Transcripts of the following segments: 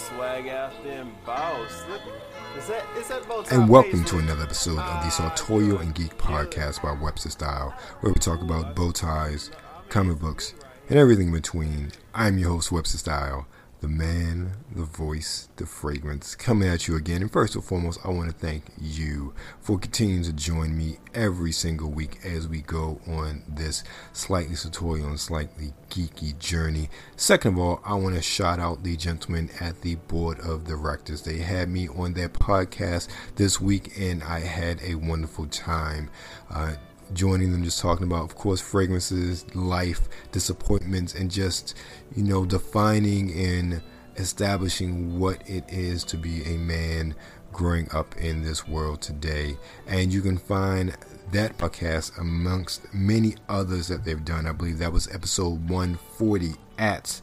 swag out there and boss. Is that is that And welcome to another episode of the Sartorial and Geek ah. podcast by Webster Style, where we talk about bow ties, comic books, and everything in between. I'm your host, Webster Style, the man, the voice, the fragrance, coming at you again. And first and foremost, I want to thank you for continuing to join me every single week as we go on this slightly sartorial and slightly geeky journey. Second of all, I want to shout out the gentlemen at the board of directors. They had me on their podcast this week, and I had a wonderful time. Uh, joining them, just talking about, of course, fragrances, life, disappointments, and just, you know, defining and establishing what it is to be a man growing up in this world today. And you can find that podcast amongst many others that they've done. I believe that was episode 140 at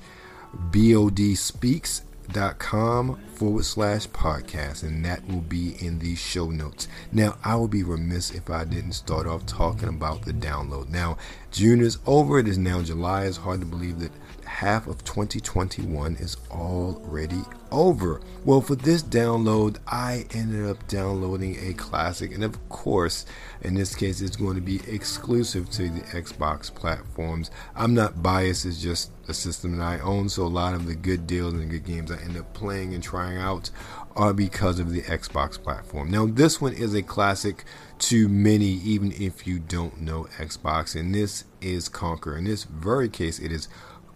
bodspeaks.com forward slash podcast, and that will be in the show notes. Now, I would be remiss if I didn't start off talking about the download. Now, June is over, it is now July. It's hard to believe that half of 2021 is already over. Well, for this download, I ended up downloading a classic, and of course, in this case, it's going to be exclusive to the Xbox platforms. I'm not biased, it's just a system that I own, so a lot of the good deals and good games I end up playing and trying out are because of the Xbox platform. Now, this one is a classic to many, even if you don't know Xbox, and this is Conker. In this very case, it is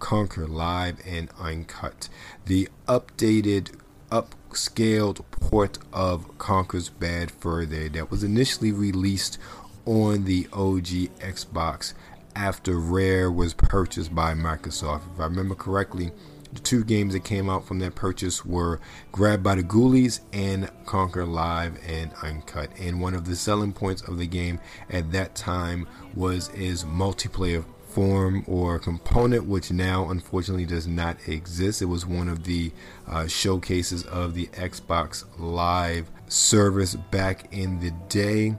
Conker Live and Uncut, the updated, upscaled port of Conker's Bad Fur Day that was initially released on the OG Xbox after Rare was purchased by Microsoft. If I remember correctly, the two games that came out from that purchase were Grabbed by the Ghoulies and Conker Live and Uncut. And one of the selling points of the game at that time was its multiplayer form or component, which now unfortunately does not exist. It was one of the uh, showcases of the Xbox Live service back in the day.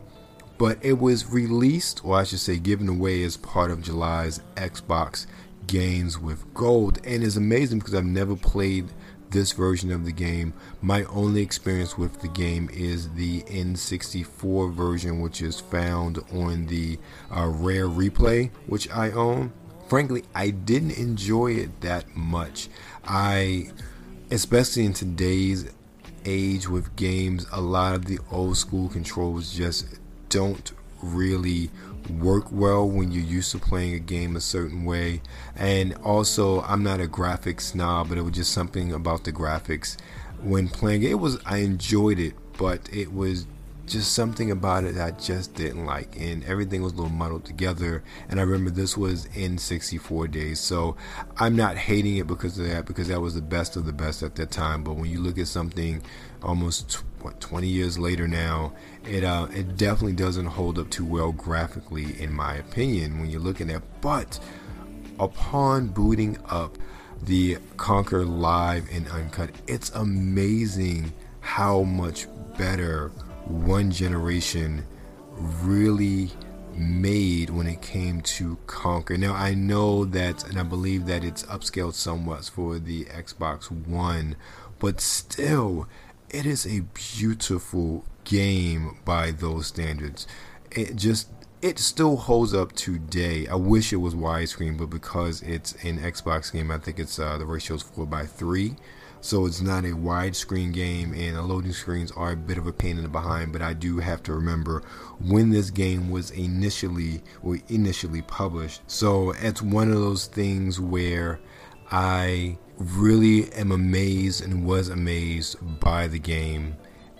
But it was released, or I should say, given away as part of July's Xbox Games with Gold. And it's amazing because I've never played this version of the game. My only experience with the game is the N64 version, which is found on the uh, Rare Replay, which I own. Frankly, I didn't enjoy it that much. I, especially in today's age with games, a lot of the old school controls just don't really work well when you're used to playing a game a certain way. And also, I'm not a graphics snob, but it was just something about the graphics when playing it. Was I enjoyed it, but it was just something about it that I just didn't like, and everything was a little muddled together. And I remember this was in 64 days, so I'm not hating it because of that, because that was the best of the best at that time. But when you look at something almost what 20 years later now, it uh, it definitely doesn't hold up too well graphically, in my opinion. When you're looking at, but upon booting up the Conker Live and Uncut, it's amazing how much better one generation really made when it came to Conker. Now I know that, and I believe that it's upscaled somewhat for the Xbox One, but still, it is a beautiful game by those standards. It just it still holds up today. I wish it was widescreen, but because it's an Xbox game, I think it's uh, the ratio is four by three, so it's not a widescreen game, and the loading screens are a bit of a pain in the behind. But I do have to remember when this game was initially or initially published. So it's one of those things where I really am amazed and was amazed by the game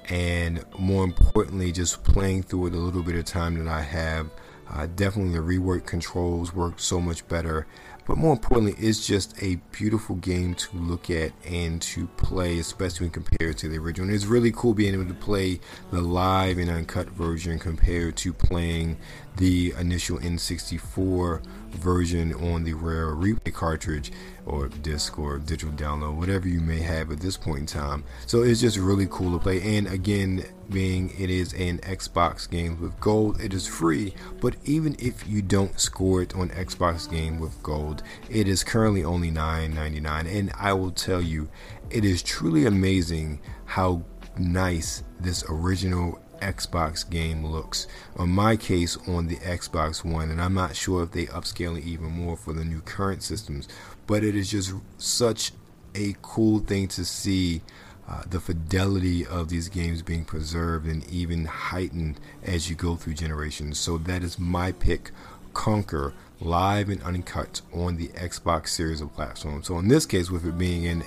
and more importantly just playing through it a little bit of time that I have uh, definitely the rework controls work so much better but more importantly it's just a beautiful game to look at and to play especially when compared to the original. And it's really cool being able to play the live and uncut version compared to playing the initial N64 version on the rare replay cartridge or disc or digital download, whatever you may have at this point in time. So it's just really cool to play. And again, being it is an Xbox game with gold, it is free. But even if you don't score it on Xbox game with gold, it is currently only $9.99. And I will tell you, it is truly amazing how nice this original Xbox game looks. On my case, on the Xbox One, and I'm not sure if they upscale it even more for the new current systems, but it is just such a cool thing to see uh, the fidelity of these games being preserved and even heightened as you go through generations. So that is my pick, Conker, live and uncut on the Xbox series of platforms. So in this case, with it being an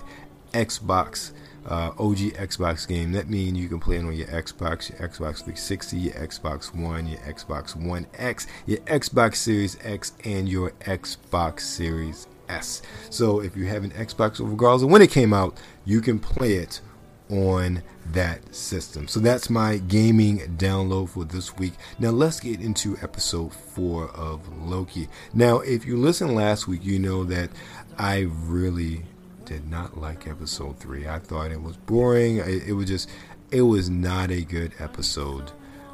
Xbox uh, OG Xbox game. That means you can play it on your Xbox, your Xbox 360, your Xbox One, your Xbox One X, your Xbox Series X, and your Xbox Series S. So if you have an Xbox, regardless of when it came out, you can play it on that system. So that's my gaming download for this week. Now let's get into episode four of Loki. Now, if you listened last week, you know that I really did not like episode three. I thought it was boring. It, it was just, it was not a good episode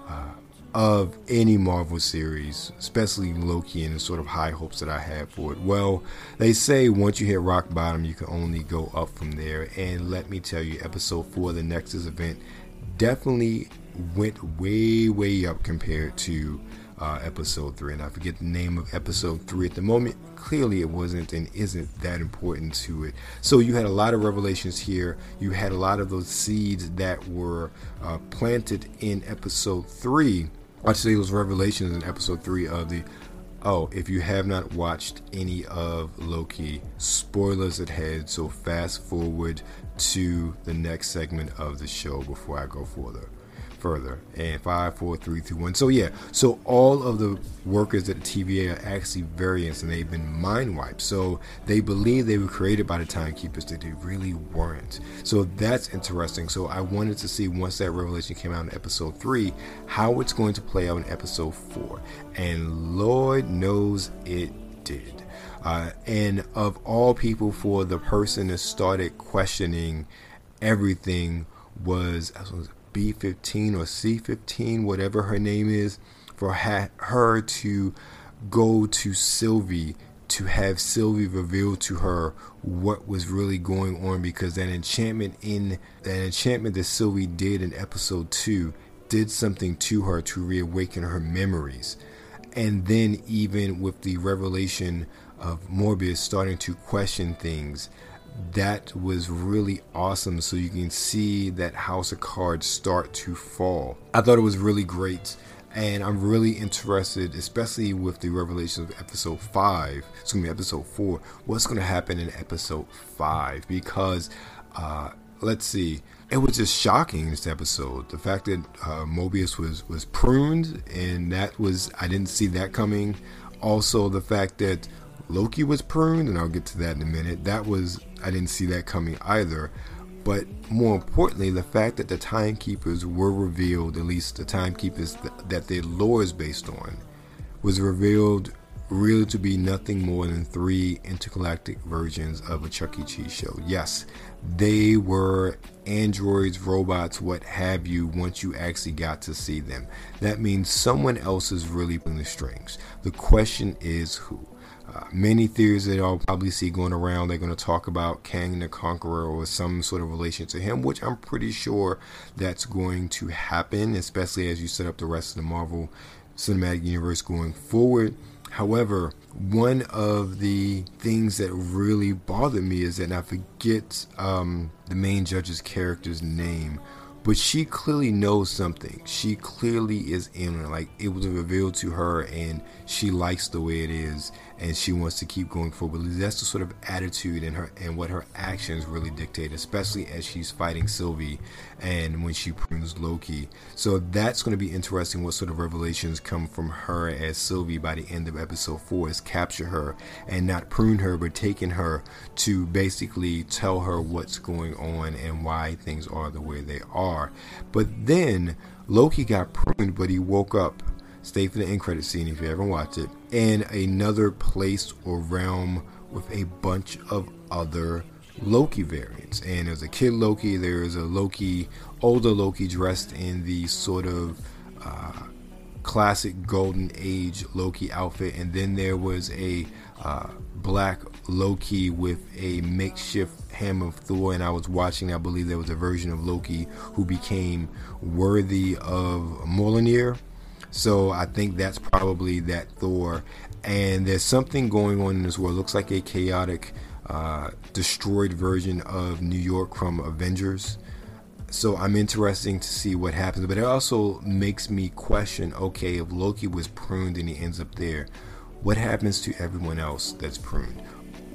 uh, of any Marvel series, especially Loki and the sort of high hopes that I had for it. Well, they say once you hit rock bottom, you can only go up from there. And let me tell you, episode four, the Nexus event, definitely went way, way up compared to uh, episode three, and I forget the name of episode three at the moment. Clearly, it wasn't and isn't that important to it. So you had a lot of revelations here. You had a lot of those seeds that were uh, planted in episode three. I'd say those revelations in episode three of the. Oh, if you have not watched any of Loki, spoilers ahead. So fast forward to the next segment of the show before I go further further. And five, four, three, two, one. So yeah, so all of the workers at the TVA are actually variants, and they've been mind wiped. So they believe they were created by the timekeepers, that they really weren't. So that's interesting. So I wanted to see once that revelation came out in episode three, how it's going to play out in episode four. And Lord knows it did. Uh, and of all people, for the person that started questioning everything was, was B15 or C15, whatever her name is, for ha- her to go to Sylvie to have Sylvie reveal to her what was really going on because that enchantment in that enchantment that Sylvie did in episode 2 did something to her to reawaken her memories. And then even with the revelation of Mobius starting to question things, that was really awesome. So you can see that house of cards start to fall. I thought it was really great. And I'm really interested, especially with the revelations of episode five. It's gonna be episode four. What's gonna happen in episode five? Because uh, let's see, it was just shocking this episode. The fact that uh, Mobius was was pruned, and that was I didn't see that coming. Also, the fact that Loki was pruned, and I'll get to that in a minute. That was I didn't see that coming either. But more importantly, the fact that the timekeepers were revealed, at least the timekeepers that, that their lore is based on, was revealed really to be nothing more than three intergalactic versions of a Chuck E. Cheese show. Yes, they were androids, robots, what have you, once you actually got to see them. That means someone else is really pulling the strings. The question is who? Many theories that I'll probably see going around, they're going to talk about Kang the Conqueror or some sort of relation to him, which I'm pretty sure that's going to happen, especially as you set up the rest of the Marvel Cinematic Universe going forward. However, one of the things that really bothered me is that I forget um, the main judge's character's name, but she clearly knows something. She clearly is in it. like it was revealed to her, and she likes the way it is, and she wants to keep going forward. That's the sort of attitude and her and what her actions really dictate, especially as she's fighting Sylvie and when she prunes Loki. So that's going to be interesting. What sort of revelations come from her as Sylvie by the end of episode four is capture her and not prune her, but taking her to basically tell her what's going on and why things are the way they are. But then Loki got pruned, but he woke up Stay for the end credit scene if you haven't watched it. And another place or realm with a bunch of other Loki variants. And there's a kid Loki, there's a Loki, older Loki dressed in the sort of uh, classic golden age Loki outfit, and then there was a uh, black Loki with a makeshift Hammer of Thor. And I was watching, I believe there was a version of Loki who became worthy of Mjolnir. So I think that's probably that Thor. And there's something going on in this world. It looks like a chaotic, uh, destroyed version of New York from Avengers so I'm interesting to see what happens. But it also makes me question: Okay, if Loki was pruned and he ends up there, what happens to everyone else that's pruned?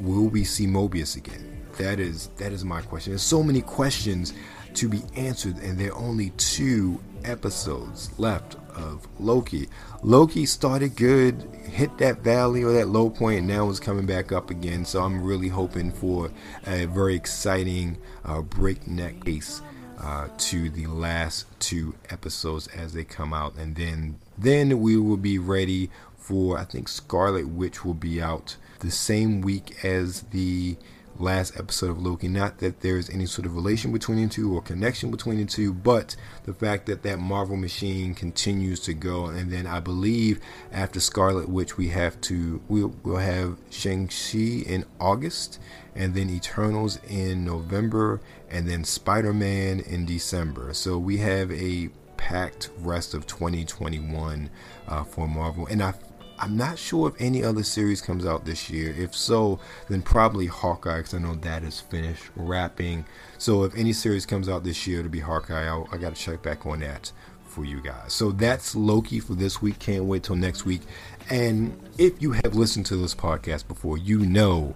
Will we see Mobius again? That is that is my question. There's so many questions to be answered, and there are only two episodes left of Loki. Loki started good, hit that valley or that low point, and now is coming back up again. So I'm really hoping for a very exciting uh, breakneck pace uh, to the last two episodes as they come out, and then then we will be ready for I think Scarlet Witch will be out the same week as the last episode of Loki. Not that there's any sort of relation between the two or connection between the two, but the fact that that Marvel machine continues to go. And then I believe after Scarlet Witch, we have to we'll, we'll have Shang Chi in August, and then Eternals in November, and then Spider Man in December. So we have a packed rest of 2021 uh, for Marvel, and I I'm not sure if any other series comes out this year. If so, then probably Hawkeye, because I know that is finished wrapping. So if any series comes out this year, it'll be Hawkeye. I'll, I got to check back on that for you guys. So that's Loki for this week. Can't wait till next week. And if you have listened to this podcast before, you know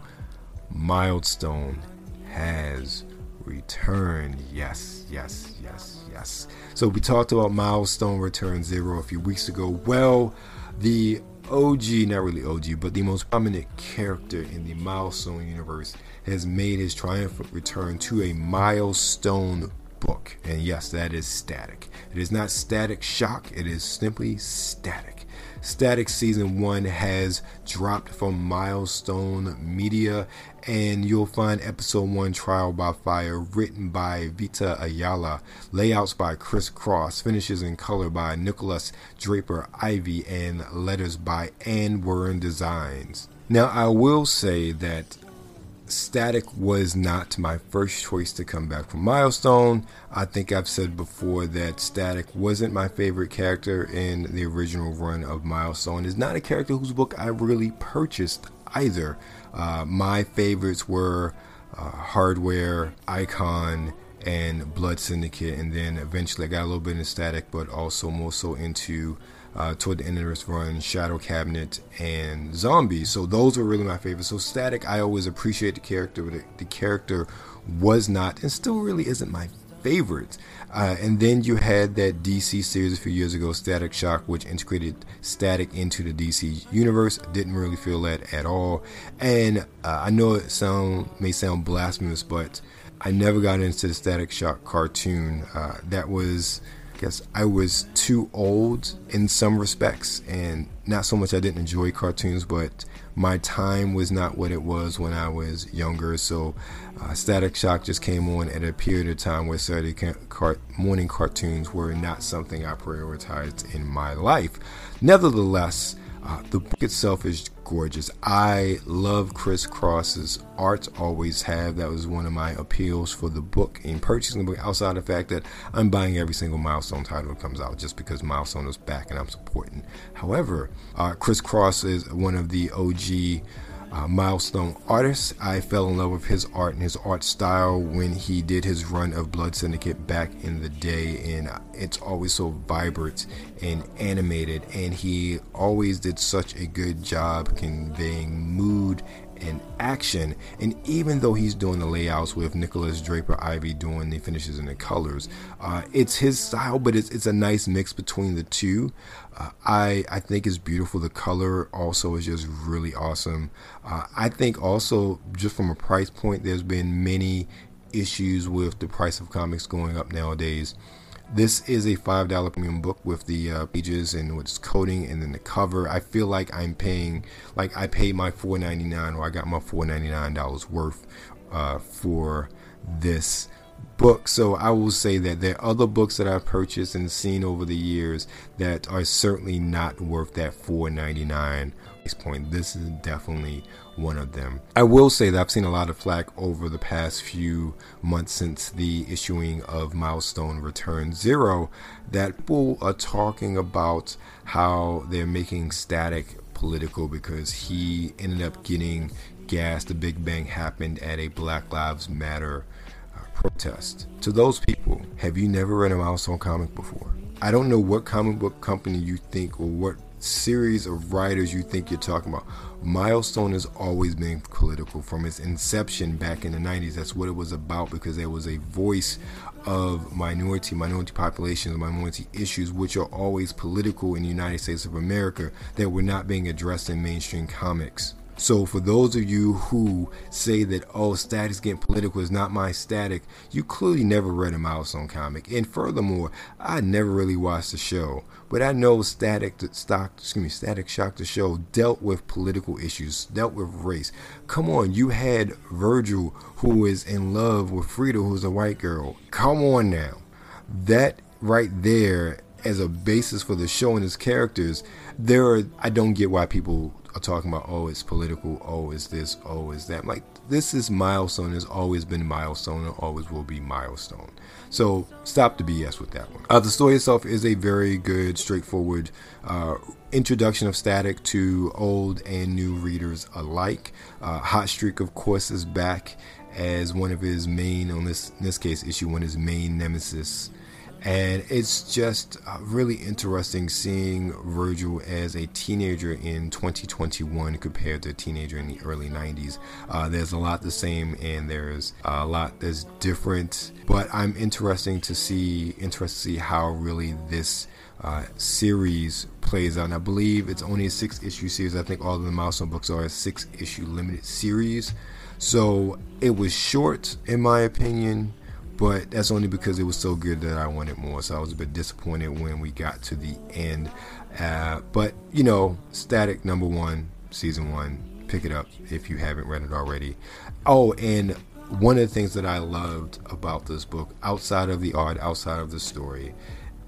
Milestone has returned. Yes, yes, yes, yes. So we talked about Milestone Return Zero a few weeks ago. Well, the OG, not really OG, but the most prominent character in the Milestone universe has made his triumphant return to a milestone book. And yes, that is static. It is not static shock, it is simply static. Static Season 1 has dropped from Milestone Media, and you'll find Episode 1 Trial by Fire written by Vita Ayala, layouts by Chris Cross, finishes in color by Nicholas Draper Ivy, and letters by AndWorld Designs. Now, I will say that Static was not my first choice to come back from Milestone. I think I've said before that Static wasn't my favorite character in the original run of Milestone. Is not a character whose book I really purchased either. Uh, my favorites were uh, Hardware, Icon, and Blood Syndicate, and then eventually I got a little bit into Static, but also more so into uh, toward the end of this run, Shadow Cabinet and Zombies. So those were really my favorites. So Static, I always appreciate the character, but the, the character was not and still really isn't my favorite. Uh, and then you had that DC series a few years ago, Static Shock, which integrated Static into the DC universe. Didn't really feel that at all. And uh, I know it sound may sound blasphemous, but I never got into the Static Shock cartoon. Uh, that was guess I was too old in some respects, and not so much I didn't enjoy cartoons, but my time was not what it was when I was younger. So, uh, Static Shock just came on at a period of time where Saturday car- morning cartoons were not something I prioritized in my life. Nevertheless, uh, the book itself is gorgeous. I love Chris Cross's art, always have. That was one of my appeals for the book in purchasing the book, outside the fact that I'm buying every single Milestone title that comes out just because Milestone is back and I'm supporting. However, uh, Chris Cross is one of the OG uh, milestone artist. I fell in love with his art and his art style when he did his run of Blood Syndicate back in the day, and it's always so vibrant and animated. And he always did such a good job conveying mood and action. And even though he's doing the layouts with Nikolas Draper-Ivey doing the finishes and the colors, uh, it's his style, but it's, it's a nice mix between the two. Uh, I I think it's beautiful. The color also is just really awesome. Uh, I think also just from a price point, there's been many issues with the price of comics going up nowadays. This is a $5 premium book with the uh, pages and what's coding and then the cover. I feel like I'm paying, like I paid my $4.99 or I got my $4.99 worth uh, for this book. So I will say that there are other books that I've purchased and seen over the years that are certainly not worth that $4.99 price point. This is definitely one of them. I will say that I've seen a lot of flack over the past few months since the issuing of Milestone Return Zero that people are talking about how they're making static political because he ended up getting gas. The Big Bang happened at a Black Lives Matter protest. To those people, have you never read a Milestone comic before? I don't know what comic book company you think or what series of writers you think you're talking about. Milestone has always been political from its inception back in the 90s. That's what it was about because there was a voice of minority, minority populations, minority issues, which are always political in the United States of America that were not being addressed in mainstream comics. So for those of you who say that oh static's getting political is not my static, you clearly never read a milestone comic. And furthermore, I never really watched the show. But I know Static Stock, excuse me, Static Shock the show dealt with political issues, dealt with race. Come on, you had Virgil who is in love with Frieda, who's a white girl. Come on now. That right there as a basis for the show and its characters, there are I don't get why people are talking about oh it's political oh it's this oh it's that. Like this is milestone has always been milestone and always will be milestone. So stop the bs with that one. Uh, the story itself is a very good straightforward uh, introduction of static to old and new readers alike. Uh, hot streak of course is back as one of his main on this in this case issue one of his main nemesis and it's just uh, really interesting seeing Virgil as a teenager in 2021 compared to a teenager in the early 90s. Uh, there's a lot the same, and there's a lot that's different. But I'm interesting to see, interested to see how really this uh, series plays out. And I believe it's only a six issue series. I think all of the milestone books are a six issue limited series. So it was short, in my opinion but that's only because it was so good that I wanted more. So I was a bit disappointed when we got to the end. Uh, but you know, Static number one, season one. Pick it up if you haven't read it already. Oh, and one of the things that I loved about this book, outside of the art, outside of the story,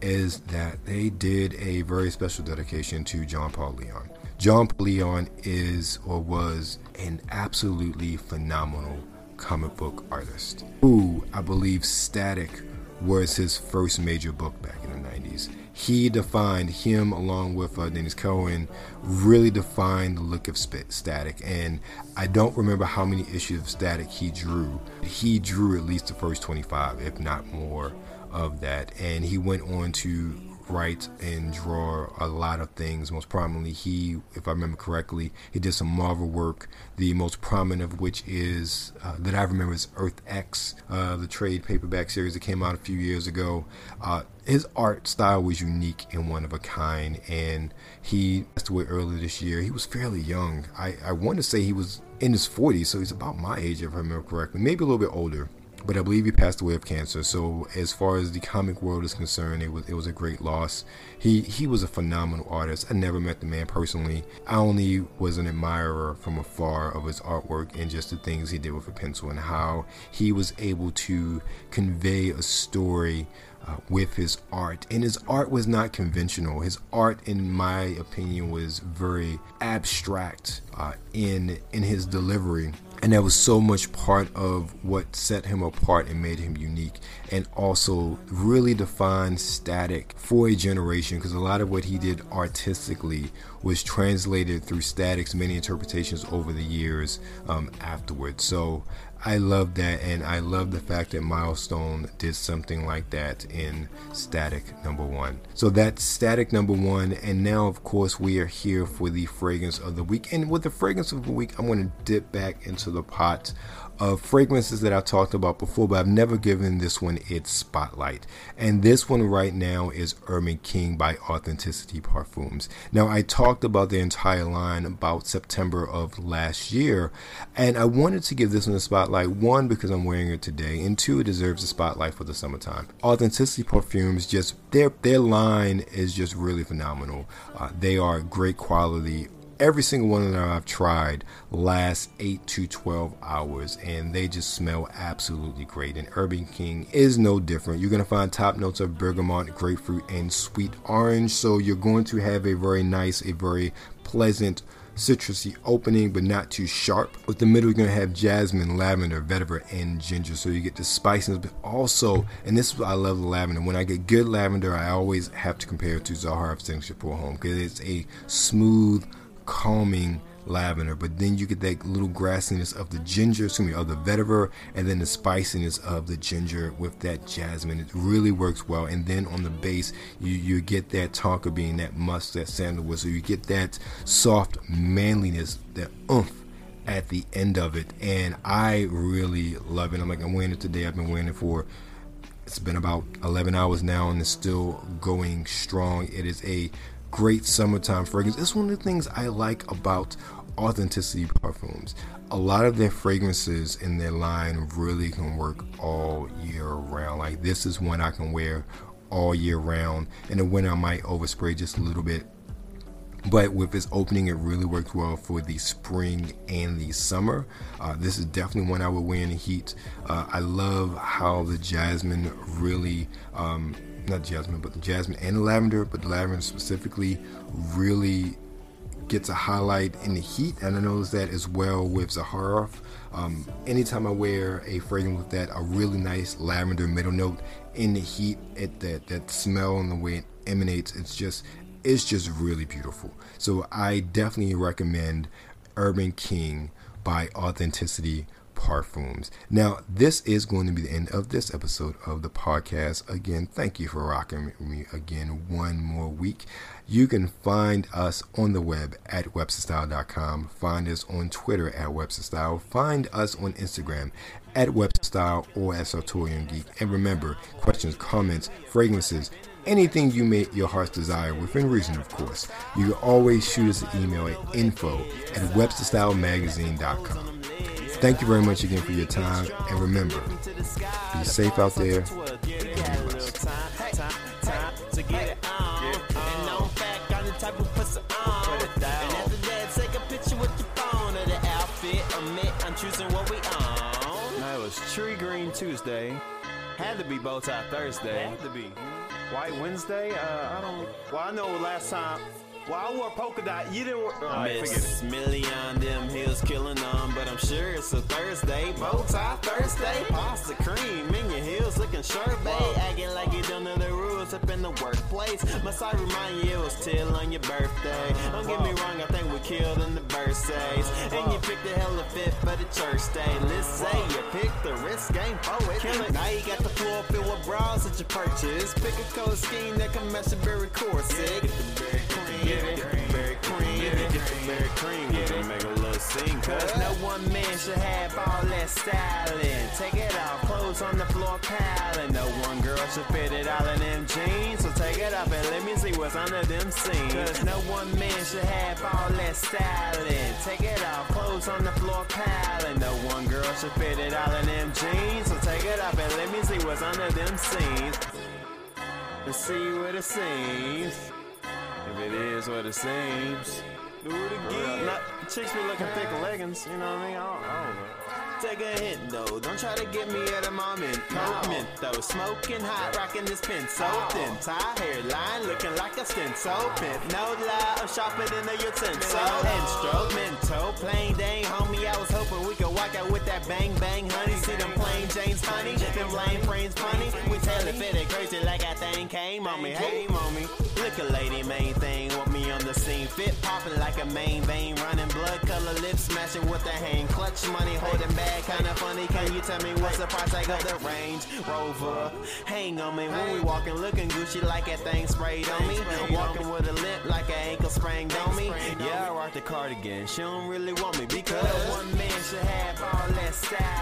is that they did a very special dedication to John Paul Leon. John Paul Leon is or was an absolutely phenomenal comic book artist who I believe Static was his first major book back in the 90s. He defined him along with uh, Denys Cowan, really defined the look of Static. And I don't remember how many issues of Static he drew. He drew at least the first 25, if not more, of that. And he went on to write and draw a lot of things. Most prominently, he, if I remember correctly, he did some Marvel work. The most prominent of which is uh, that I remember is Earth X, uh, the trade paperback series that came out a few years ago. Uh, his art style was unique and one of a kind, and he passed away earlier this year. He was fairly young. I, I want to say he was in his 40s, so he's about my age, if I remember correctly, maybe a little bit older but I believe he passed away of cancer. So as far as the comic world is concerned, it was it was a great loss. He he was a phenomenal artist. I never met the man personally. I only was an admirer from afar of his artwork and just the things he did with a pencil and how he was able to convey a story uh, with his art. And his art was not conventional. His art, in my opinion, was very abstract uh, in in his delivery and that was so much part of what set him apart and made him unique and also really defined static for a generation because a lot of what he did artistically was translated through static's many interpretations over the years um, afterwards so I love that, and I love the fact that Milestone did something like that in Static number one. So that's Static number one, and now, of course, we are here for the fragrance of the week. And with the fragrance of the week, I'm going to dip back into the pot of fragrances that I've talked about before, but I've never given this one its spotlight. And this one right now is Urban King by Authenticity Perfumes. Now, I talked about the entire line about September of last year, and I wanted to give this one a spotlight. One, because I'm wearing it today, and two, it deserves a spotlight for the summertime. Authenticity Perfumes, just their their line is just really phenomenal. Uh, they are great quality every single one of them I've tried lasts 8 to 12 hours and they just smell absolutely great. And Urban King is no different. You're going to find top notes of bergamot, grapefruit, and sweet orange. So you're going to have a very nice, a very pleasant citrusy opening, but not too sharp. With the middle, you're gonna have jasmine, lavender, vetiver, and ginger. So you get the spiciness, but also, and this is I love the lavender. When I get good lavender, I always have to compare it to Zahara Signature for Home because it's a smooth, calming lavender, but then you get that little grassiness of the ginger, excuse me, of the vetiver, and then the spiciness of the ginger with that jasmine. It really works well. And then on the base, you, you get that tonka bean, that musk, that sandalwood. So you get that soft manliness, that oomph at the end of it. And I really love it. I'm like, I'm wearing it today. I've been wearing it for it's been about 11 hours now and it's still going strong. It is a great summertime fragrance. It's one of the things I like about authenticity perfumes. A lot of their fragrances in their line really can work all year round. Like this is one I can wear all year round. In the winter, I might overspray just a little bit. But with its opening, it really works well for the spring and the summer. Uh, this is definitely one I would wear in the heat. Uh, I love how the jasmine really um, not jasmine, but the jasmine and the lavender, but the lavender specifically really gets a highlight in the heat. And I notice that as well with Zahara. Um, anytime I wear a fragrance with that, a really nice lavender middle note in the heat, it that that smell and the way it emanates, it's just it's just really beautiful. So I definitely recommend Urban King by Authenticity Perfumes. Now, this is going to be the end of this episode of the podcast. Again, thank you for rocking me again one more week. You can find us on the web at websterstyle.com. Find us on Twitter at websterstyle. Find us on Instagram at websterstyle or at Sartorial Geek. And remember, questions, comments, fragrances, anything you may your heart's desire within reason of course you can always shoot us an email at info at websterstylemagazine.com Thank you very much again for your time. And remember, be safe out there and be blessed. That was Tree Green Tuesday. Had to be Bow Tie Thursday. Had to be. White Wednesday? Uh, I don't. Well, I know last time. Well, I wore polka dot. You didn't wear. Oh, Miss Million, them hills killing them, but I'm sure it's a Thursday. Bow tie Thursday, pasta cream in your heels looking sharp, babe. Acting like you don't know the rules up in the workplace. Must I remind you it was till on your birthday? Don't get me wrong, I think we killed in the birthdays. And you picked the hell of fit for the church day. Let's say you picked the risk game for it. Now you got the floor filled bras that you purchase. Pick a color scheme that can match your berry corset. Get the berry cream. Berry cream. Get the berry cream. Can make a little scene. Cause no one man should have all that styling. Take it off, clothes on the floor piling. No one girl should fit it all in them jeans. So take it off and let me see what's under them seams. Cause no one man should have all that styling. Take it off, clothes on the floor piling. No one girl should fit it all in them jeans. So take it off and let me see what's under them seams. Let's see what it seems. If it is what it seems. Do it again. Not, chicks be looking thick leggings, you know what I mean? I don't, I don't know. Take a hit though, don't try to get me at a moment. Moment though, smoking hot, rocking this pin so thin. Tie hairline, looking like a stencil pin. No lie, I'm sharper than a utensil. Instrumental, plain dang, homie. I was hoping we could walk out with that bang bang, honey. See them plain James funny, them lame friends funny. We tell it fit it crazy like I think came on me. Hey, mommy, look a lady, main thing, want me on the scene. Fit popping like a main vein, running blood color lips, smashing with the hang. Clutch money, holding bag, kinda funny. Can you tell me what's the price tag of the Range Rover? Hang on me when we walking, looking Gucci like that thing sprayed on me. Walking with a limp like an ankle sprained on me. Yeah, I rock the cardigan. She don't really want me because one man should have all that styling.